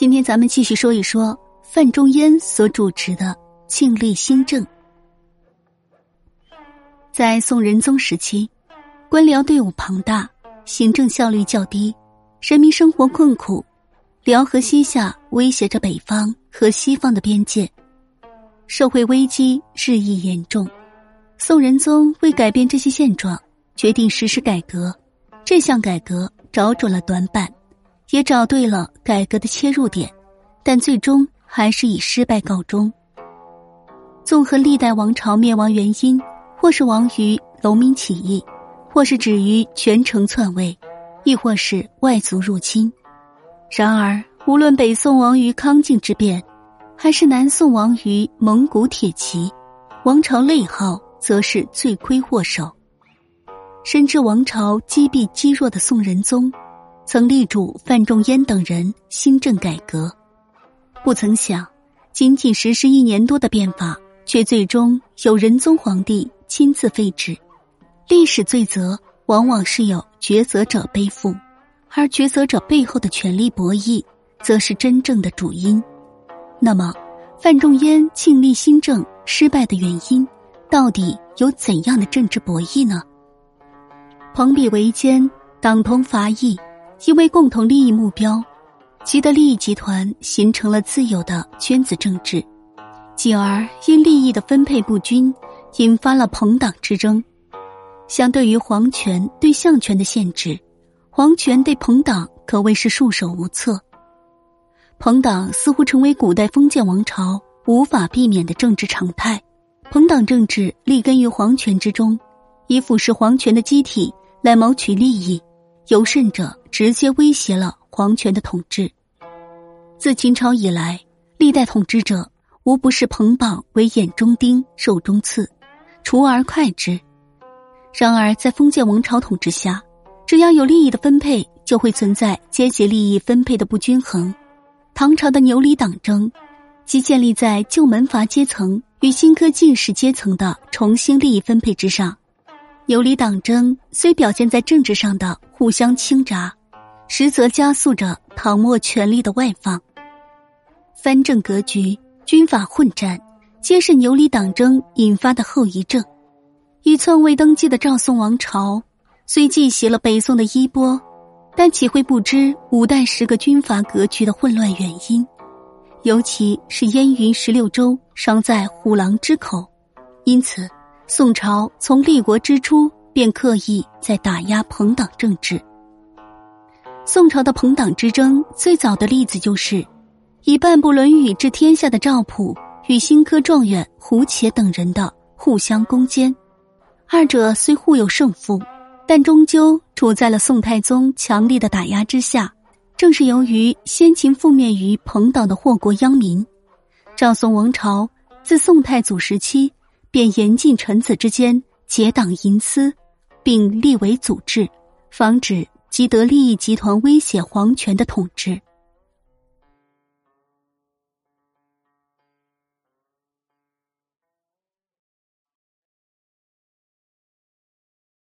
今天咱们继续说一说范仲淹所主持的庆历新政。在宋仁宗时期，官僚队伍庞大，行政效率较低，人民生活困苦，辽河西夏威胁着北方和西方的边界，社会危机日益严重。宋仁宗为改变这些现状，决定实施改革。这项改革找准了短板。也找对了改革的切入点，但最终还是以失败告终。综合历代王朝灭亡原因，或是亡于农民起义，或是止于权臣篡位，亦或是外族入侵。然而，无论北宋亡于康靖之变，还是南宋亡于蒙古铁骑，王朝内耗则是罪魁祸首。深知王朝积弊积弱的宋仁宗。曾力主范仲淹等人新政改革，不曾想，仅仅实施一年多的变法，却最终由仁宗皇帝亲自废止。历史罪责往往是有抉择者背负，而抉择者背后的权力博弈，则是真正的主因。那么，范仲淹庆历新政失败的原因，到底有怎样的政治博弈呢？朋比为奸，党同伐异。因为共同利益目标，集的利益集团形成了自有的圈子政治，继而因利益的分配不均，引发了朋党之争。相对于皇权对相权的限制，皇权对朋党可谓是束手无策。朋党似乎成为古代封建王朝无法避免的政治常态。朋党政治立根于皇权之中，以腐蚀皇权的机体来谋取利益。尤甚者，直接威胁了皇权的统治。自秦朝以来，历代统治者无不是朋党为眼中钉、肉中刺，除而快之。然而，在封建王朝统治下，只要有利益的分配，就会存在阶级利益分配的不均衡。唐朝的牛李党争，即建立在旧门阀阶层与新科进士阶层的重新利益分配之上。游离党争虽表现在政治上的互相倾轧，实则加速着唐末权力的外放。藩镇格局、军阀混战，皆是游离党争引发的后遗症。已篡位登基的赵宋王朝，虽继袭了北宋的衣钵，但岂会不知五代十个军阀格局的混乱原因？尤其是燕云十六州尚在虎狼之口，因此。宋朝从立国之初便刻意在打压朋党政治。宋朝的朋党之争最早的例子就是，以半部《论语》治天下的赵普与新科状元胡且等人的互相攻坚。二者虽互有胜负，但终究处在了宋太宗强力的打压之下。正是由于先秦覆灭于朋党的祸国殃民，赵宋王朝自宋太祖时期。便严禁臣子之间结党营私，并立为祖制，防止既得利益集团威胁皇权的统治。